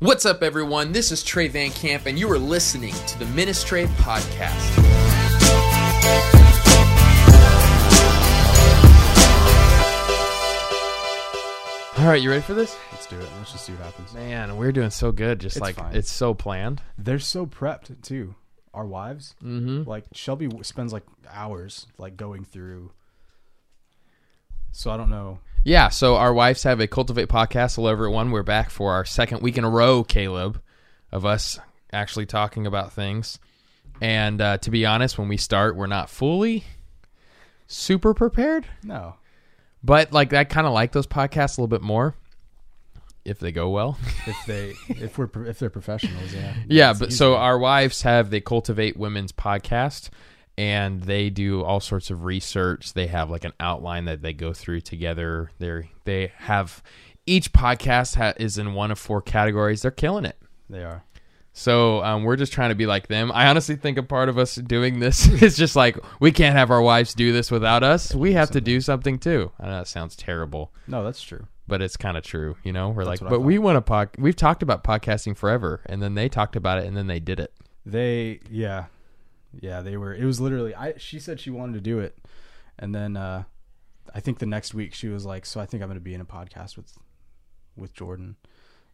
What's up, everyone? This is Trey Van Camp, and you are listening to the Ministry Podcast. All right, you ready for this? Let's do it. Let's just see what happens. Man, we're doing so good. Just It's like fine. it's so planned. They're so prepped too. Our wives, Mm-hmm. like Shelby, w- spends like hours like going through. So I don't know. Yeah, so our wives have a Cultivate podcast. Hello, everyone. We're back for our second week in a row, Caleb, of us actually talking about things. And uh, to be honest, when we start, we're not fully super prepared. No, But like I kind of like those podcasts a little bit more if they go well. if they if we're if they're professionals, yeah. yeah, but easy. so our wives have the Cultivate Women's podcast and they do all sorts of research. They have like an outline that they go through together. They they have each podcast ha- is in one of four categories. They're killing it. they are. So um, we're just trying to be like them. I honestly think a part of us doing this is just like we can't have our wives do this without us. We have to do something too. I know that sounds terrible No, that's true. but it's kind of true, you know. We're like, but we want to pod. We've talked about podcasting forever, and then they talked about it, and then they did it. They yeah, yeah. They were. It was literally. I she said she wanted to do it, and then uh I think the next week she was like, "So I think I'm going to be in a podcast with with Jordan."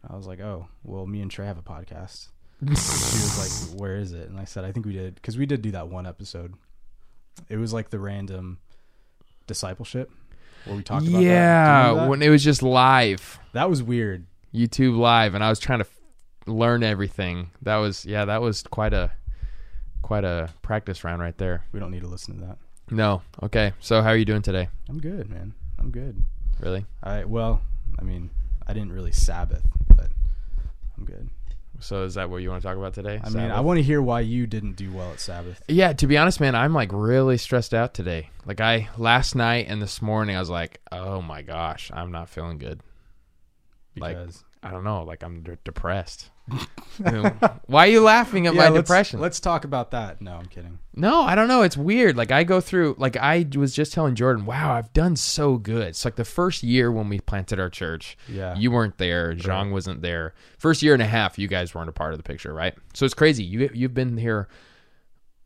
I was like, "Oh, well, me and Trey have a podcast." she was like, "Where is it?" And I said, "I think we did because we did do that one episode. It was like the random discipleship where we talked about that. Yeah, remember that? when it was just live, that was weird. YouTube live, and I was trying to f- learn everything. That was yeah, that was quite a quite a practice round right there. We don't need to listen to that. No, okay. So how are you doing today? I'm good, man. I'm good. Really? I well, I mean, I didn't really Sabbath, but I'm good. So is that what you want to talk about today? I mean, I want to hear why you didn't do well at Sabbath. Yeah, to be honest, man, I'm like really stressed out today. Like I last night and this morning, I was like, oh my gosh, I'm not feeling good. Like, Because I don't know, like I'm de- depressed. Why are you laughing at Yeah, my let's- depression? Let's talk about that. No, I'm kidding. no, I don't know. It's weird. Like I go through. Like I was just telling Jordan, wow, I've done so good. It's like the first year when we planted our church. Yeah. you weren't there. Zhang wasn't there. First year and a half, you guys weren't a part of the picture, right? So it's crazy. You you've been here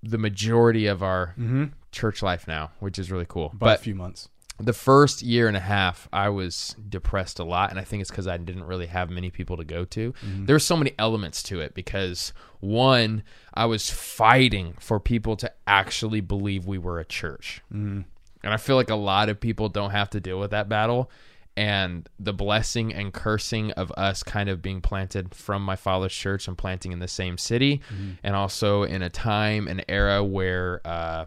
the majority of our mm-hmm. church life now, which is really cool. But, a few months. The first year and a half i was depressed a lot and i think it's because i didn't really have many people to go to. Mm-hmm. There were so many elements to it because one i was fighting for people to actually believe we were a church. Mm-hmm. And i feel like a lot of people don't have to deal with that battle. And the blessing and cursing of us kind of being planted from my father's church and planting in the same city mm-hmm. and also in a time and era where uh,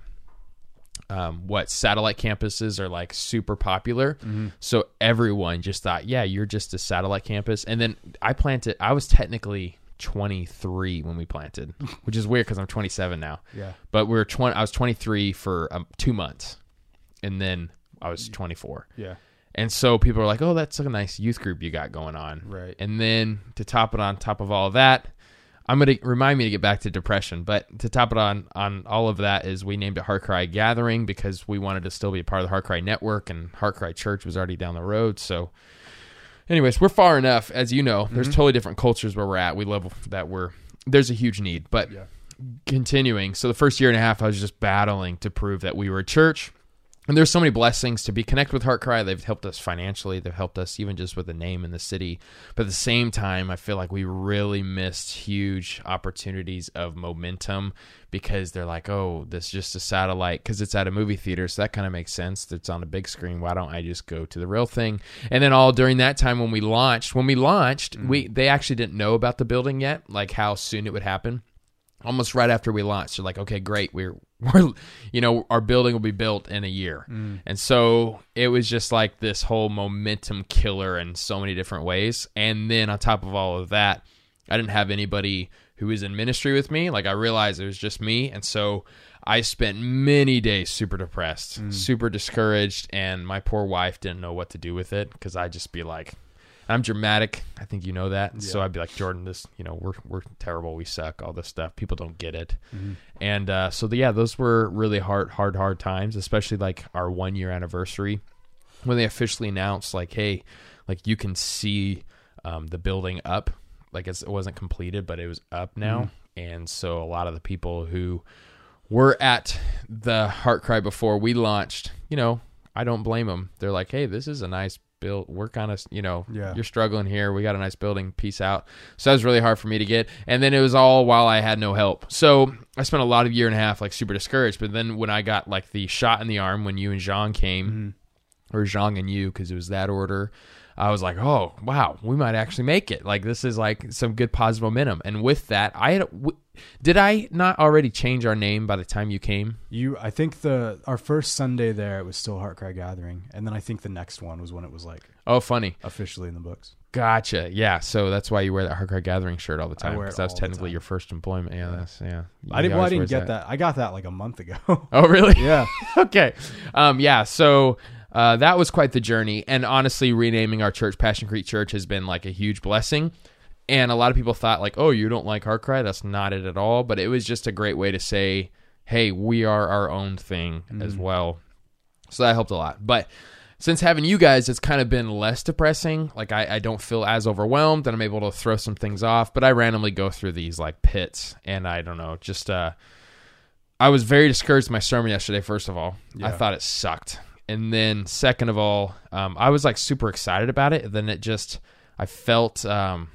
um, what satellite campuses are like super popular. So everyone just thought, yeah, you're just a satellite campus. And then I planted, I was technically 23 when we planted, which is weird because I'm 27 now. Yeah. But we were 20, I was 23 for um, two months. And then I was 24. Yeah. And so people are like, oh, that's a nice youth group you got going on. Right. And then to top it on top of all that, I'm going to remind me to get back to depression. But to top it on on all of that is we named it Heart Cry Gathering because we wanted to still be a part of the Heart Cry network and Heart Cry Church was already down the road. So, anyways, we're far enough. As you know, there's mm-hmm. totally different cultures where we're at. We love that we're, there's a huge need. But Yeah. continuing. So the first year and a half, I was just battling to prove that we were a church. And there's so many blessings to be connected with Heart Cry. They've helped us financially. They've helped us even just with the name in the city. But at the same time, I feel like we really missed huge opportunities of momentum because they're like, oh, this is just a satellite because it's at a movie theater. So that kind of makes sense. It's on a big screen. Why don't I just go to the real thing? And then all during that time when we launched, when we launched, we mm. they actually didn't know about the building yet, like how soon it would happen almost right after we launched they're like okay great we're we're you know our building will be built in a year. Mm. And so it was just like this whole momentum killer in so many different ways. And then on top of all of that i didn't have anybody who was in ministry with me. Like i realized it was just me. And so i spent many days super depressed mm. super discouraged. And my poor wife didn't know what to do with it because i'd just be like I'm dramatic. I think you know that. So I'd be like, Jordan, this, you know, we're we're terrible. We suck. All this stuff. People don't get it. And uh, so the, yeah, those were really hard, hard, hard times. Especially like our one year anniversary when they officially announced, like, hey, like you can see um, the building up like it's, it wasn't completed, but it was up now, and so a lot of the people who were at the Heart Cry before we launched, you know, I don't blame them. They're like, hey, this is a nice build. We're kind of, you know, Yeah. you're struggling here. We got a nice building. Peace out. So that was really hard for me to get. And then it was all while I had no help. So I spent a lot of year and a half like super discouraged. But then when I got like the shot in the arm when you and Jean came, mm-hmm. or Zhang and you, because it was that order. I was like, oh wow, we might actually make it. Like this is like some good positive momentum. And with that, I had w- did I not already change our name by the time you came? You, I think the our first Sunday there it was still Heart Cry Gathering, and then I think the next one was when it was like Oh, funny. officially in the books. Gotcha. Yeah. So that's why you wear that Heart Cry Gathering shirt all the time because it that was technically your first employment. Yeah. That's yeah. I didn't. Well, I didn't get that. I got that like a month ago. Oh, really? yeah. okay. Um, yeah. So uh, that was quite the journey. And honestly, renaming our church Passion Creek Church has been like a huge blessing. And a lot of people thought like, oh, you don't like Heart Cry? That's not it at all. But it was just a great way to say, hey, we are our own thing as well. So that helped a lot. But since having you guys, it's kind of been less depressing. Like I, I don't feel as overwhelmed and I'm able to throw some things off. But I randomly go through these like pits and I don't know, just uh I was very discouraged my sermon yesterday, first of all. I thought it sucked. And then second of all, um, I was like super excited about it. Then it just I felt um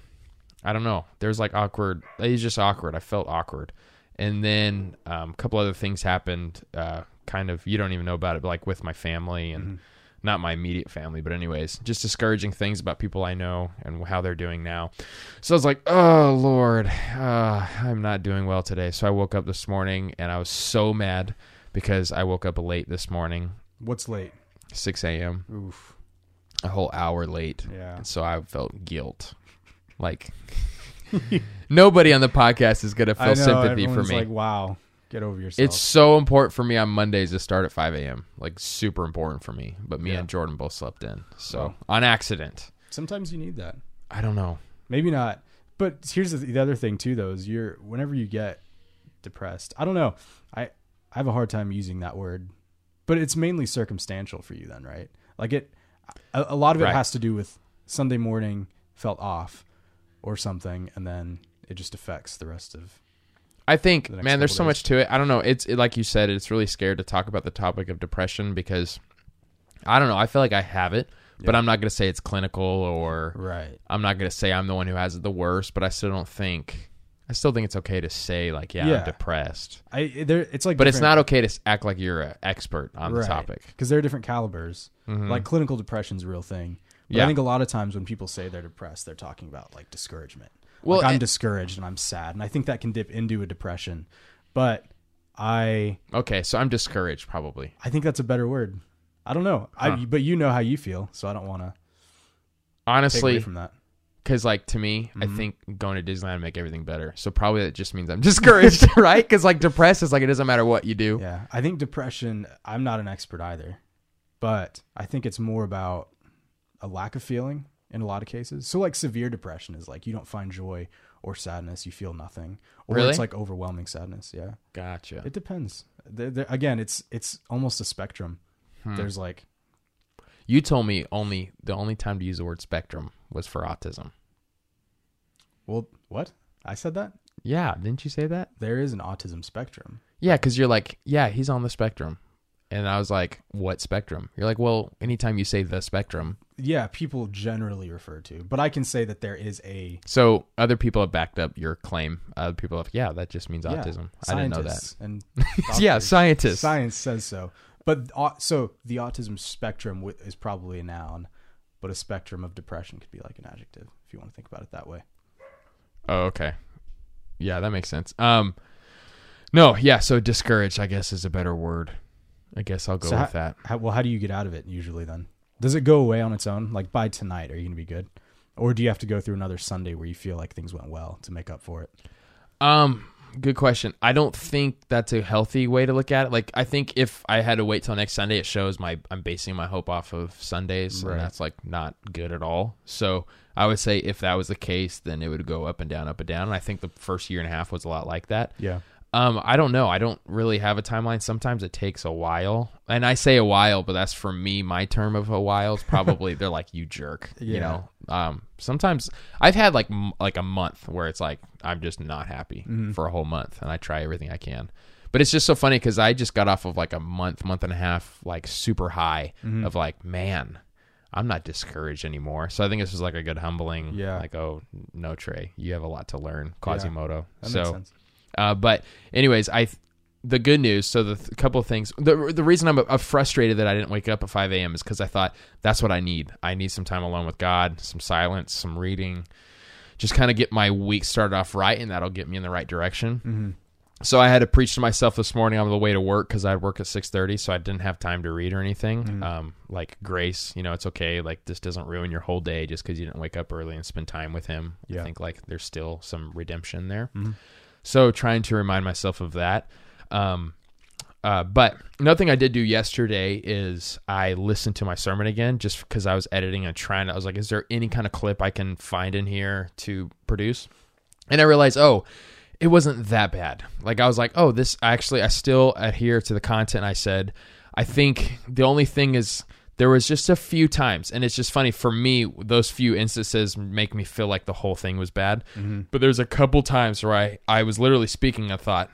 I don't know. There's like awkward it was just awkward. I felt awkward. And then um, a couple other things happened, uh, kind of you don't even know about it, but like with my family and not my immediate family, but anyways, just discouraging things about people I know and how they're doing now. So I was like, oh Lord, uh, I'm not doing well today. So I woke up this morning and I was so mad because I woke up late this morning, What's late? 6 a.m., Oof. a whole hour late. Yeah. And so I felt guilt. Like nobody on the podcast is gonna feel know, sympathy for me. Like, wow, get over yourself. It's so important for me on Mondays to start at 5 a.m. Like super important for me. But me Yeah. and Jordan both slept in, so on accident. sometimes you need that. I don't know. Maybe not. But here's the, the other thing too, though, is you're whenever you get depressed. I don't know. I I have a hard time using that word, but it's mainly circumstantial for you then, right? Like it, a, a lot of it Right. has to do with Sunday morning felt off or something, and then it just affects the rest of. I think, the man, there's so much to it. I don't know. It's it, like you said, it's really scared to talk about the topic of depression because I don't know. I feel like I have it, but I'm not going to say it's clinical or Right. I'm not going to say I'm the one who has it the worst. But I still don't think. I still think it's okay to say like, yeah, Yeah. I'm depressed. I there it's like, But it's not okay to s- act like you're an expert on the topic. because there are different calibers. Mhm. Like clinical depression's a real thing. But Yeah. I think a lot of times when people say they're depressed, they're talking about like discouragement. Well, like I'm and- discouraged and I'm sad, and I think that can dip into a depression. But I okay, so I'm discouraged probably. I think that's a better word. I don't know. Huh. I but you know how you feel, so I don't want to take Honestly, away from that. Because like to me, I Mhm. think going to Disneyland make everything better. So probably that just means I'm discouraged, right? Because like depressed is like it doesn't matter what you do. Yeah, I think depression. I'm not an expert either, but I think it's more about a lack of feeling in a lot of cases. So like severe depression is like you don't find joy or sadness, you feel nothing, or Really? it's like overwhelming sadness. Yeah, Gotcha. it depends. There, there, again, it's it's almost a spectrum. Hmm. There's like You told me only the only time to use the word spectrum was for autism. Well, what I said that Yeah, didn't you say that? there is an autism spectrum. Yeah, because you're like, yeah, he's on the spectrum, and I was like, what spectrum? You're like, well, anytime you say the spectrum, Yeah, people generally refer to, but I can say that there is a so other people have backed up your claim. Other people have, yeah, that just means yeah, autism. I didn't know that. scientists And yeah, doctors. scientists. Science says so. But au- so the autism spectrum wi- is probably a noun, but a spectrum of depression could be like an adjective if you want to think about it that way. Oh, okay. Yeah, that makes sense. Um, no, yeah. So discouraged, I guess, is a better word. I guess I'll go So with that. How, well, how do you get out of it usually then? Does it go away on its own? Like by tonight, are you going to be good? Or do you have to go through another Sunday where you feel like things went well to make up for it? Um, good question. I don't think that's a healthy way to look at it. Like, I think if I had to wait till next Sunday, it shows my I'm basing my hope off of Sundays, Right. and that's like not good at all. So I would say if that was the case, then it would go up and down, up and down. And I think the first year and a half was a lot like that. Yeah. Um, I don't know. I don't really have a timeline. Sometimes it takes a while, and I say a while, but that's for me. My term of a while is probably they're like you jerk. You know. Um, sometimes I've had like m- like a month where it's like I'm just not happy for a whole month, and I try everything I can. But it's just so funny because I just got off of like a month, month and a half, like super high of like, man, I'm not discouraged anymore. So I think this is like a good humbling. Yeah. Like, oh no, Trey, you have a lot to learn, Quasimodo. That so makes sense. uh, but anyways, I the good news. So the th- couple of things. The the reason I'm, I'm frustrated that I didn't wake up at 5 a.m. is because I thought that's what I need. I need some time alone with God, some silence, some reading, just kind of get my week started off right, and that'll get me in the right direction. Mm-hmm. So I had to preach to myself this morning on the way to work because I work at 6:30, so I didn't have time to read or anything. Mm-hmm. Um, like grace, you know, it's okay. Like this doesn't ruin your whole day just because you didn't wake up early and spend time with Him. I think like there's still some redemption there. Mhm. So trying to remind myself of that. Um, uh, but another thing I did do yesterday is I listened to my sermon again just because I was editing and trying to. I was like, is there any kind of clip I can find in here to produce? And I realized, oh, it wasn't that bad. Like I was like, oh, this actually, I still adhere to the content I said. I think the only thing is there was just a few times, and it's just funny for me. Those few instances make me feel like the whole thing was bad. Mm-hmm. But there's a couple times where I I was literally speaking. I thought,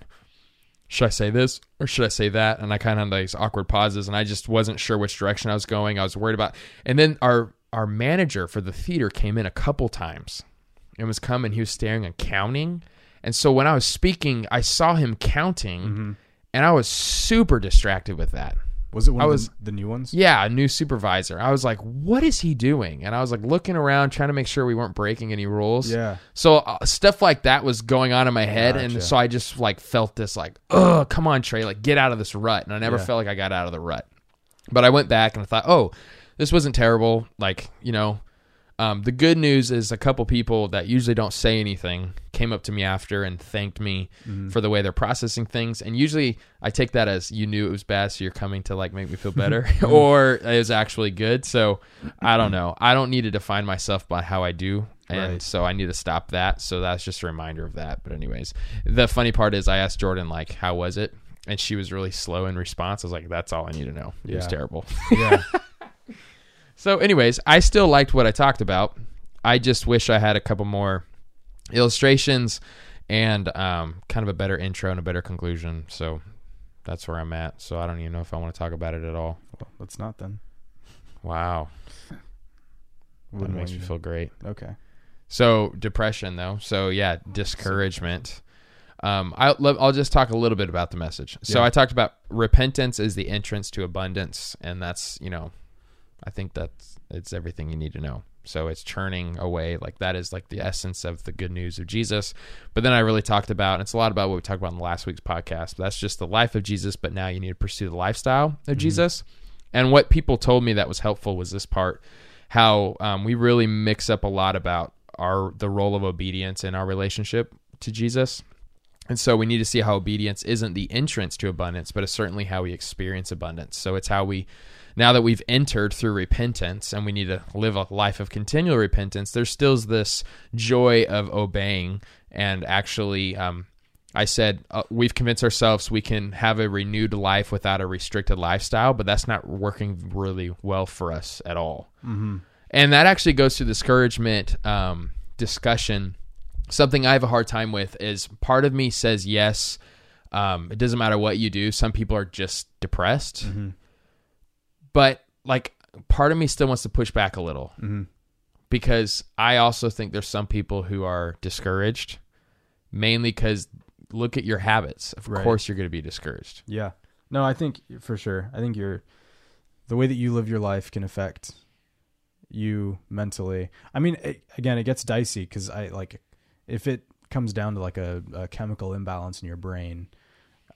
should I say this or should I say that? And I kind of had these awkward pauses, and I just wasn't sure which direction I was going. I was worried about. And then our our manager for the theater came in a couple times and was coming. He was staring and counting. And so when I was speaking, I saw him counting, and I was super distracted with that. Was it one I of was- the, the new ones? Yeah, a new supervisor. I was like, "What is he doing?" And I was like looking around, trying to make sure we weren't breaking any rules. Yeah. So uh, stuff like that was going on in my head, Gotcha. and so I just like felt this like, "Ugh, come on, Trey, like get out of this rut." And I never Yeah. felt like I got out of the rut. But I went back and I thought, "Oh, this wasn't terrible." Like you know, um, the good news is a couple people that usually don't say anything came up to me after and thanked me mm-hmm. for the way they're processing things. And usually I take that as you knew it was bad, so you're coming to like make me feel better, mm-hmm. or it was actually good. So I don't know. I don't need to define myself by how I do. And Right. so I need to stop that. So that's just a reminder of that. But anyways, the funny part is I asked Jordan like, "How was it?" And she was really slow in response. I was like, "That's all I need to know. It was terrible." Yeah. So, anyways, I still liked what I talked about. I just wish I had a couple more illustrations and um, kind of a better intro and a better conclusion. So that's where I'm at. So I don't even know if I want to talk about it at all. well, let's not then. Wow, that makes me feel great. Okay. So depression, though. So yeah, discouragement. Um, I'll, I'll just talk a little bit about the message. So Yeah. I talked about repentance is the entrance to abundance, and that's you know, I think that's it's everything you need to know. So it's churning away, like that is like the essence of the good news of Jesus. But then I really talked about, and it's a lot about what we talked about in last week's podcast. That's just the life of Jesus. But now you need to pursue the lifestyle of Jesus. And what people told me that was helpful was this part, how um, we really mix up a lot about our the role of obedience in our relationship to Jesus. And so we need to see how obedience isn't the entrance to abundance, but it's certainly how we experience abundance. So it's how we, now that we've entered through repentance and we need to live a life of continual repentance, there still is this joy of obeying. And actually, um, I said, uh, we've convinced ourselves we can have a renewed life without a restricted lifestyle, but that's not working really well for us at all. Mm-hmm. And that actually goes to discouragement um, discussion. Something I have a hard time with is part of me says yes. Um, it doesn't matter what you do. Some people are just depressed, Mm-hmm. But like part of me still wants to push back a little Mm-hmm. because I also think there's some people who are discouraged, mainly because look at your habits. Of Right. course, you're going to be discouraged. Yeah. No, I think for sure. I think you're the way that you live your life can affect you mentally. I mean, it, again, it gets dicey because I like if it comes down to like a, a chemical imbalance in your brain,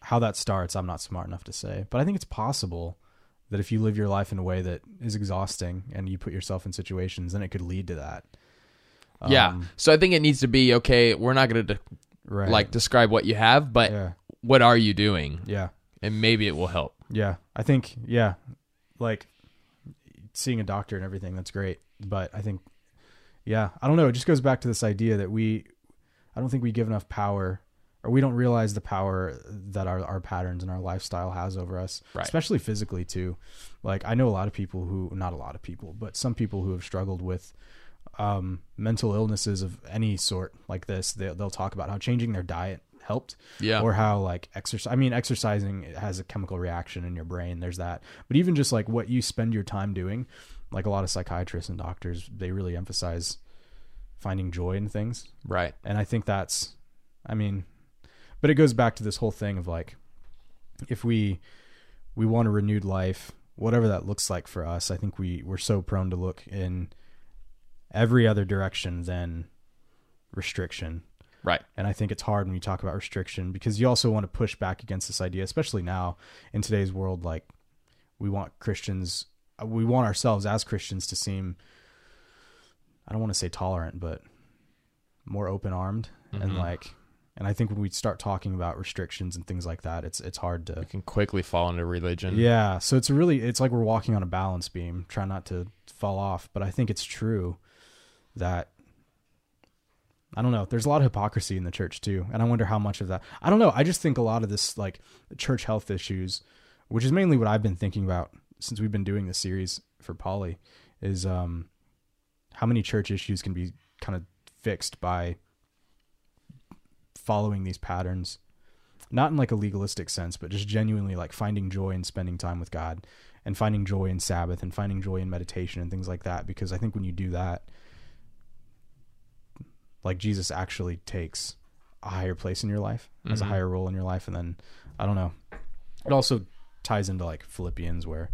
how that starts, I'm not smart enough to say. But I think it's possible that if you live your life in a way that is exhausting and you put yourself in situations, then it could lead to that. yeah. Um, So I think it needs to be okay. We're not going to de- right. like describe what you have, but yeah, what are you doing? yeah. And maybe it will help. Yeah, I think yeah, like seeing a doctor and everything. That's great, but I think yeah, I don't know. It just goes back to this idea that we, I don't think we give enough power, or we don't realize the power that our, our patterns and our lifestyle has over us, Right. especially physically too. Like I know a lot of people who, not a lot of people, but some people who have struggled with um, mental illnesses of any sort like this. They, they'll talk about how changing their diet helped Yeah. or how like exercise i mean exercising has a chemical reaction in your brain there's that but even just like what you spend your time doing like a lot of psychiatrists and doctors they really emphasize finding joy in things right. and i think that's i mean but it goes back to this whole thing of like if we we want a renewed life whatever that looks like for us i think we we're so prone to look in every other direction than restriction Right. and I think it's hard when you talk about restriction because you also want to push back against this idea, especially now in today's world. Like, we want Christians, we want ourselves as Christians to seem, I don't want to say tolerant, but more open armed. And Mhm. like, and I think when we start talking about restrictions and things like that, it's, it's hard to, We can quickly fall into religion. yeah. So it's really, it's like we're walking on a balance beam, trying not to fall off. But I think it's true that I don't know. There's a lot of hypocrisy in the church too, and I wonder how much of that. I don't know. I just think a lot of this like church health issues, which is mainly what I've been thinking about since we've been doing this series for Polly, is um how many church issues can be kind of fixed by following these patterns not in like a legalistic sense, but just genuinely like finding joy in spending time with God and finding joy in Sabbath and finding joy in meditation and things like that. Because I think when you do that, like Jesus actually takes a higher place in your life, has a Mhm. higher role in your life. And then I don't know. It also ties into like Philippians where,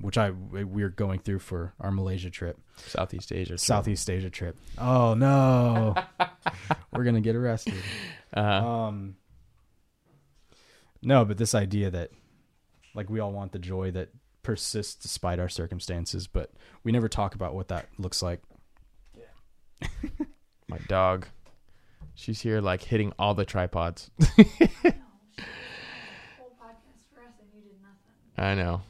which I, we're going through for our Malaysia trip, Southeast Asia. Southeast Asia trip. Oh no, we're going to get arrested. Uh, Um, no, but this idea that like we all want the joy that persists despite our circumstances, but we never talk about what that looks like. my dog. She's here like hitting all the tripods. whole podcast for us and you did nothing. I know.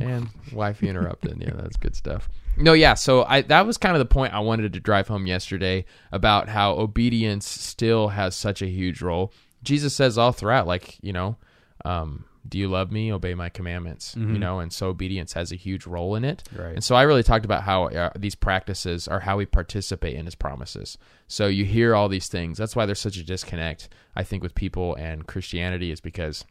And wifey interrupted. Yeah, that's good stuff. No, yeah. So I that was kind of the point I wanted to drive home yesterday about how obedience still has such a huge role. Jesus says all throughout, like you know, um, do you love me? Obey my commandments. You Mhm. know, and so obedience has a huge role in it. Right. And so I really talked about how uh, these practices are how we participate in his promises. So you hear all these things. That's why there's such a disconnect, I think, with people and Christianity is because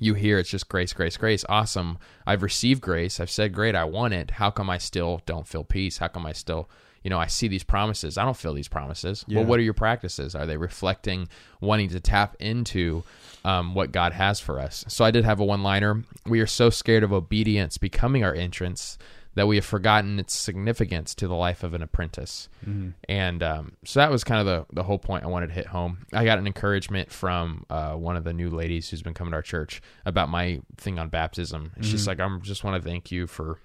you hear it's just grace, grace, grace. Awesome. I've received grace. I've said, great, I want it. How come I still don't feel peace? How come I still, you know, I see these promises. I don't feel these promises. Yeah. Well, what are your practices? Are they reflecting wanting to tap into um, what God has for us? So I did have a one liner. We are so scared of obedience becoming our entrance that we have forgotten its significance to the life of an apprentice. Mhm. And um, so that was kind of the, the whole point I wanted to hit home. I got an encouragement from uh, one of the new ladies who's been coming to our church about my thing on baptism. And She's Mhm. like, I just want to thank you for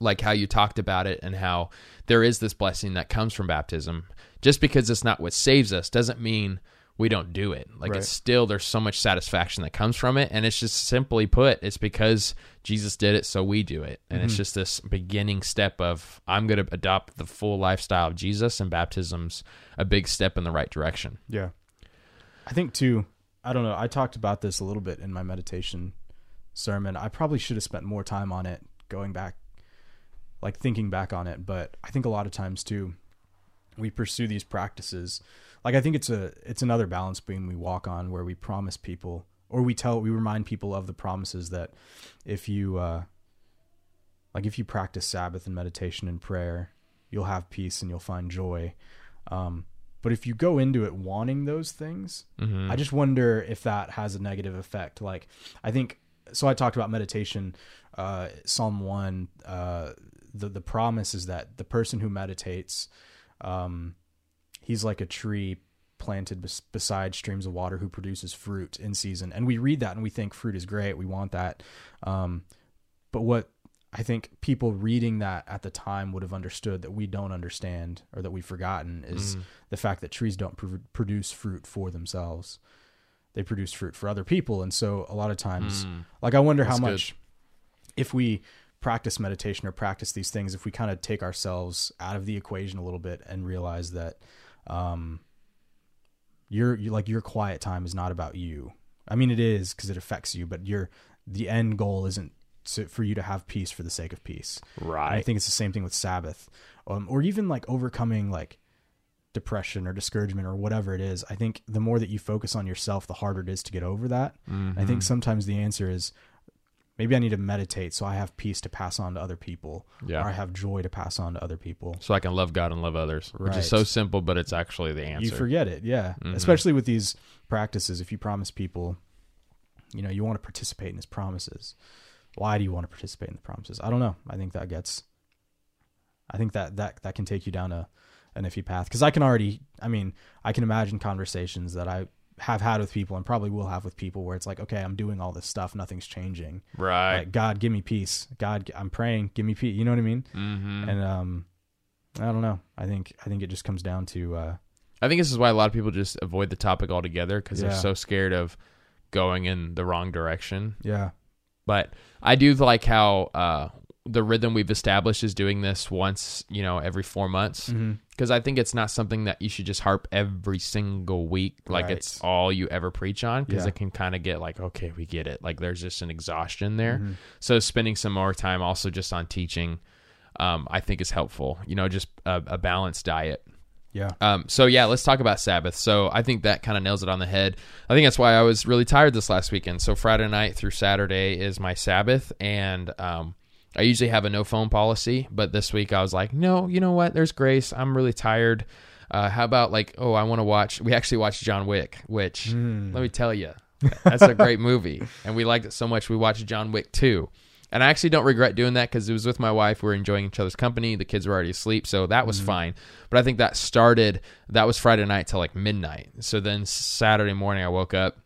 like how you talked about it and how there is this blessing that comes from baptism. Just because it's not what saves us doesn't mean we don't do it. Like Right. it's still there's so much satisfaction that comes from it and it's just simply put it's because Jesus did it so we do it. And it's Mhm. just this beginning step of I'm going to adopt the full lifestyle of Jesus and baptism's a big step in the right direction. Yeah. I think too, I don't know. I talked about this a little bit in my meditation sermon. I probably should have spent more time on it going back, like thinking back on it. But I think a lot of times too, we pursue these practices. Like I think it's a it's another balance beam we walk on where we promise people or we tell we remind people of the promises that if you uh like if you practice Sabbath and meditation and prayer, you'll have peace and you'll find joy. Um, but if you go into it wanting those things, Mm-hmm. I just wonder if that has a negative effect. Like, I think so. I talked about meditation. Uh, Psalm one. Uh, the the promise is that the person who meditates, um, he's like a tree planted bes- beside streams of water who produces fruit in season. And we read that and we think fruit is great. We want that. Um, but what I think people reading that at the time would have understood that we don't understand or that we've forgotten is Mm. the fact that trees don't pr- produce fruit for themselves. They produce fruit for other people. And so a lot of times, Mm. like, I wonder how That's good. much, if we practice meditation or practice these things, if we kind of take ourselves out of the equation a little bit and realize that, um, your you, like your quiet time is not about you. I mean, it is because it affects you, but your the end goal isn't to, for you to have peace for the sake of peace. And I think it's the same thing with Sabbath, um, or even like overcoming like depression or discouragement or whatever it is. I think the more that you focus on yourself, the harder it is to get over that. I think sometimes the answer is maybe I need to meditate so I have peace to pass on to other people, Yeah. or I have joy to pass on to other people. So I can love God and love others, which is so simple, but it's actually the answer. You forget it, yeah. Mhm. Especially with these practices, if you promise people, you know, you want to participate in his promises. Why do you want to participate in the promises? I don't know. I think that gets. I think that that that can take you down a an iffy path because I can already. I mean, I can imagine conversations that I have had with people and probably will have with people where it's like, okay, I'm doing all this stuff, nothing's changing. right. Like, God, give me peace. God, I'm praying, give me peace. You know what I mean? mm-hmm. And um, I don't know. I think I think it just comes down to uh, I think this is why a lot of people just avoid the topic altogether because Yeah. they're so scared of going in the wrong direction. yeah, But I do like how uh, the rhythm we've established is doing this once, you know, every four months. mm-hmm. Because I think it's not something that you should just harp every single week, like Right. it's all you ever preach on, because Yeah. it can kind of get like, okay, we get it. Like there's just an exhaustion there. Mhm. So spending some more time also just on teaching, um, I think is helpful. You know, just a, a balanced diet. yeah. Um, so yeah, let's talk about Sabbath. So I think that kind of nails it on the head. I think that's why I was really tired this last weekend. So Friday night through Saturday is my Sabbath, and um, I usually have a no phone policy, but this week I was like, no, you know what? There's grace. I'm really tired. Uh, how about like, oh, I want to watch? We actually watched John Wick, which Mm. let me tell you, that's a great movie, and we liked it so much we watched John Wick 2. And I actually don't regret doing that because it was with my wife. We were enjoying each other's company. The kids were already asleep, so that was fine. But I think that started. That was Friday night till like midnight. So then Saturday morning, I woke up,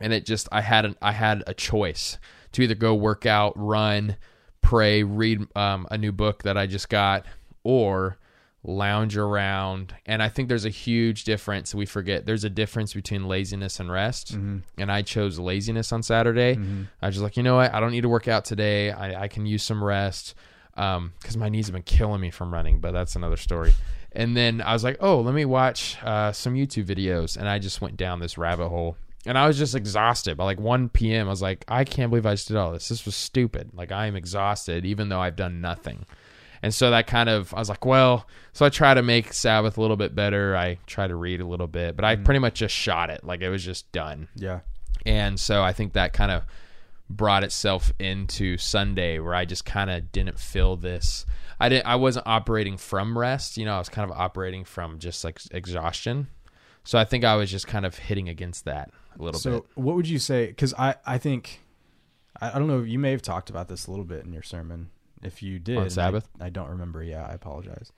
and it just I had an, I had a choice to either go work out, run, pray, read um, a new book that I just got, or lounge around. And I think there's a huge difference. We forget there's a difference between laziness and rest. And I chose laziness on Saturday. I was just like, you know what? I don't need to work out today. I, I can use some rest because my knees have been killing me from running, but that's another story. And then I was like, oh, let me watch uh, some YouTube videos. And I just went down this rabbit hole. And I was just exhausted. By like 1 p.m., I was like, I can't believe I just did all this. This was stupid. Like, I am exhausted, even though I've done nothing. And so that kind of, I was like, well, so I try to make Sabbath a little bit better. I try to read a little bit, but I mm-hmm. pretty much just shot it. Like, it was just done. Yeah. And so I think that kind of brought itself into Sunday where I just kind of didn't feel this. I didn't I wasn't operating from rest, you know, I was kind of operating from just like exhaustion. So I think I was just kind of hitting against that a little So bit. So, what would you say? Because I I think I, I don't know. You may have talked about this a little bit in your sermon. If you did, On I- Sabbath? I, don't remember. Yeah, I apologize.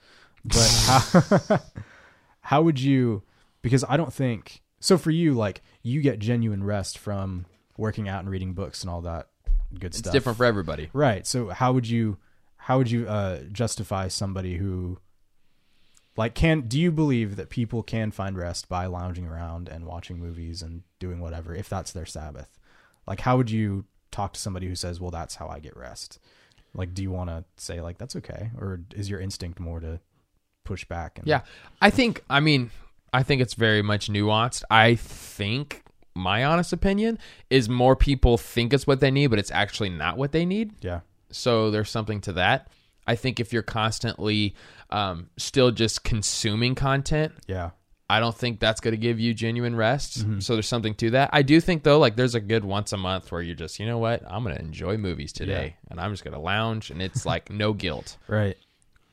But how how would you? Because I don't think so. For you, like you get genuine rest from working out and reading books and all that good It's stuff. It's different for everybody. Right. So how would you how would you uh, justify somebody who like can do you believe that people can find rest by lounging around and watching movies and doing whatever if that's their Sabbath? Like how would you talk to somebody who says, "Well, that's how I get rest"? Like do you want to say like that's okay or is your instinct more to push back and Yeah. I think I mean, I think it's very much nuanced. I think my honest opinion is more people think it's what they need, but it's actually not what they need. Yeah. So there's something to that. I think if you're constantly um, still just consuming content, Yeah. I don't think that's going to give you genuine rest. So there's something to that. I do think though, like there's a good once a month where you're just, you know what, I'm going to enjoy movies today, and I'm just going to lounge, and it's like no guilt. Right.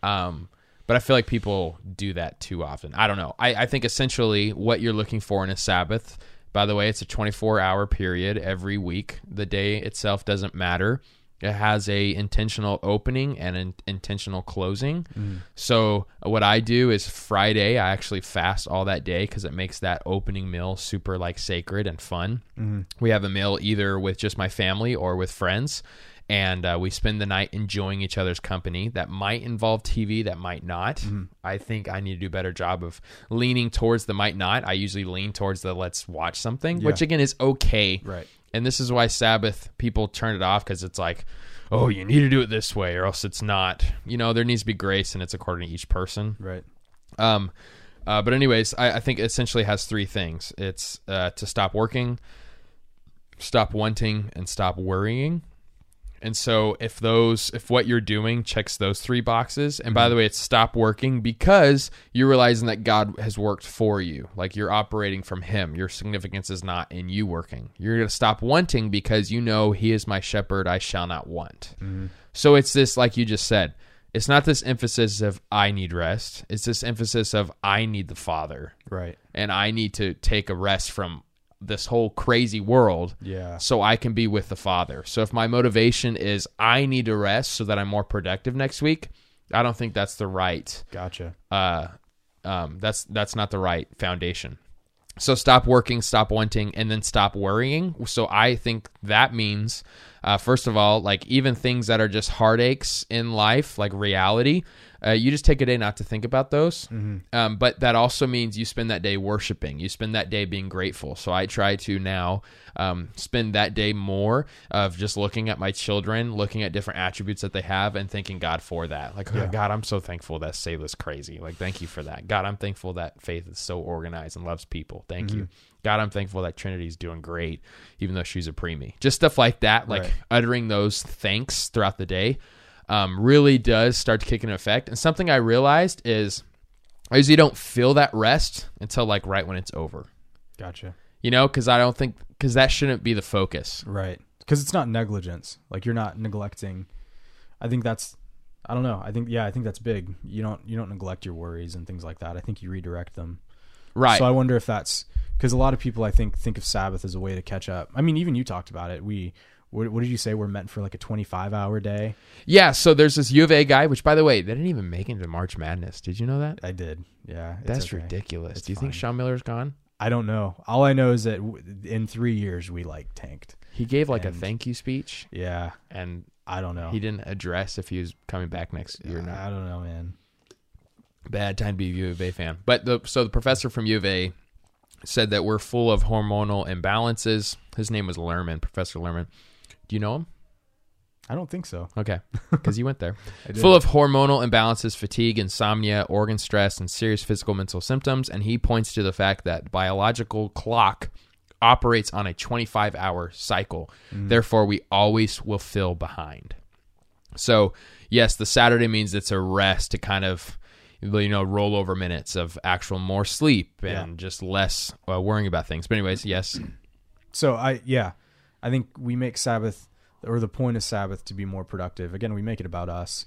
Um, but I feel like people do that too often. I don't know. I, I think essentially what you're looking for in a Sabbath, by the way, it's a 24 hour period every week. The day itself doesn't matter. It has a intentional opening and an intentional closing. Mm-hmm. So uh, what I do is Friday, I actually fast all that day because it makes that opening meal super like sacred and fun. Mm-hmm. We have a meal either with just my family or with friends and uh, we spend the night enjoying each other's company. That might involve TV, that might not. I think I need to do a better job of leaning towards the might not. I usually lean towards the let's watch something, which again is okay. Right. And this is why Sabbath people turn it off because it's like, oh, you need to do it this way or else it's not. You know, there needs to be grace and it's according to each person. Right. Um, Uh, but anyways, I, I think it essentially has three things. It's uh, to stop working, stop wanting, and stop worrying. And so if those if what you're doing checks those three boxes, and by mm-hmm. the way, it's stop working because you're realizing that God has worked for you. Like you're operating from him. Your significance is not in you working. You're going to stop wanting because you know he is my shepherd, I shall not want. Mm-hmm. So it's this like you just said, it's not this emphasis of I need rest. It's this emphasis of I need the Father Right. and I need to take a rest from this whole crazy world Yeah. so I can be with the Father. So if my motivation is I need to rest so that I'm more productive next week, I don't think that's the right Gotcha. uh um that's that's not the right foundation. So stop working, stop wanting, and then stop worrying. So I think that means, uh, first of all, like even things that are just heartaches in life, like reality, uh, you just take a day not to think about those. Um, but that also means you spend that day worshiping. You spend that day being grateful. So I try to now um, spend that day more of just looking at my children, looking at different attributes that they have, and thanking God for that. Like, oh, God, I'm so thankful that Save is crazy. Like, thank you for that. God, I'm thankful that Faith is so organized and loves people. Thank you. God, I'm thankful that Trinity's doing great, even though she's a preemie. Just stuff like that, like Right. uttering those thanks throughout the day, um, really does start to kick in effect. And something I realized is I usually don't feel that rest until like right when it's over. Gotcha. You know, because I don't think because that shouldn't be the focus. Right. Because it's not negligence. Like you're not neglecting. I think that's. I don't know. I think yeah. I think that's big. You don't you don't neglect your worries and things like that. I think you redirect them. Right. So I wonder if that's because a lot of people I think think of Sabbath as a way to catch up. I mean, even you talked about it. We what, what did you say? We're meant for like a 25 hour day. yeah. So there's this U of A guy, which by the way, they didn't even make it into March Madness. Did you know that? I did. Yeah. That's okay. ridiculous. It's Do you think. Sean Miller's gone? I don't know. All I know is that w- in three years we like tanked. He gave like a thank you speech, Yeah. and I don't know. he didn't address if he was coming back next year or not. I don't know, man. bad time to be a U of A fan. But the so the professor from U of A said that we're full of hormonal imbalances. His name was Lerman, Professor Lerman. Do you know him? I don't think so. Okay, because you went there. Full of hormonal imbalances, fatigue, insomnia, organ stress, and serious physical mental symptoms. And he points to the fact that biological clock operates on a 25 hour cycle. Therefore, we always will feel behind. So, yes, the Saturday means it's a rest to kind of, you know, roll over minutes of actual more sleep and Yeah. just less uh, worrying about things. But, anyways, yes, So I yeah, I think we make Sabbath or the point of Sabbath to be more productive. Again, we make it about us,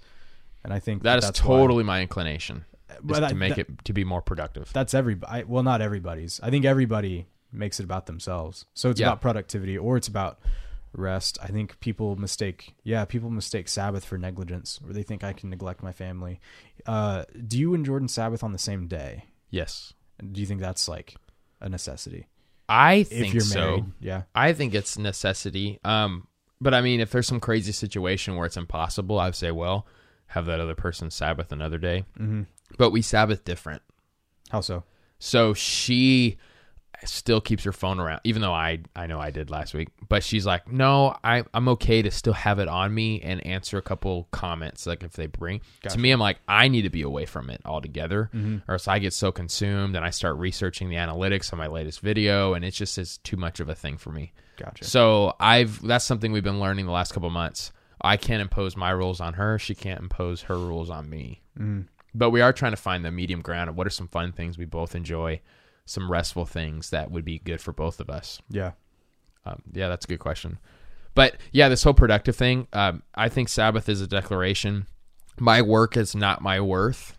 and I think that is that's why- totally my inclination. Is But to make that- it to be more productive. That's everybody. Well, not everybody's. I think everybody makes it about themselves. So it's Yeah. about productivity or it's about rest. I think people mistake. Yeah, people mistake Sabbath for negligence, or they think I can neglect my family. Uh, do you and Jordan Sabbath on the same day? yes. Do you think that's like a necessity? I think if you're so. married, yeah. I think it's necessity. Um, but I mean, if there's some crazy situation where it's impossible, I'd say, well, have that other person Sabbath another day. Mm-hmm. But we Sabbath different. How so? So she still keeps her phone around, even though I I know I did last week. But she's like, no, I I'm okay to still have it on me and answer a couple comments, like if they bring. Gotcha. To me, I'm like, I need to be away from it altogether, or else I get so consumed and I start researching the analytics on my latest video, and it just is too much of a thing for me. Gotcha. So I've that's something we've been learning the last couple months. I can't impose my rules on her. She can't impose her rules on me. Mhm. But we are trying to find the medium ground of what are some fun things we both enjoy, some restful things that would be good for both of us. Yeah. Um, yeah, that's a good question. But yeah, this whole productive thing, um, I think Sabbath is a declaration. My work is not my worth.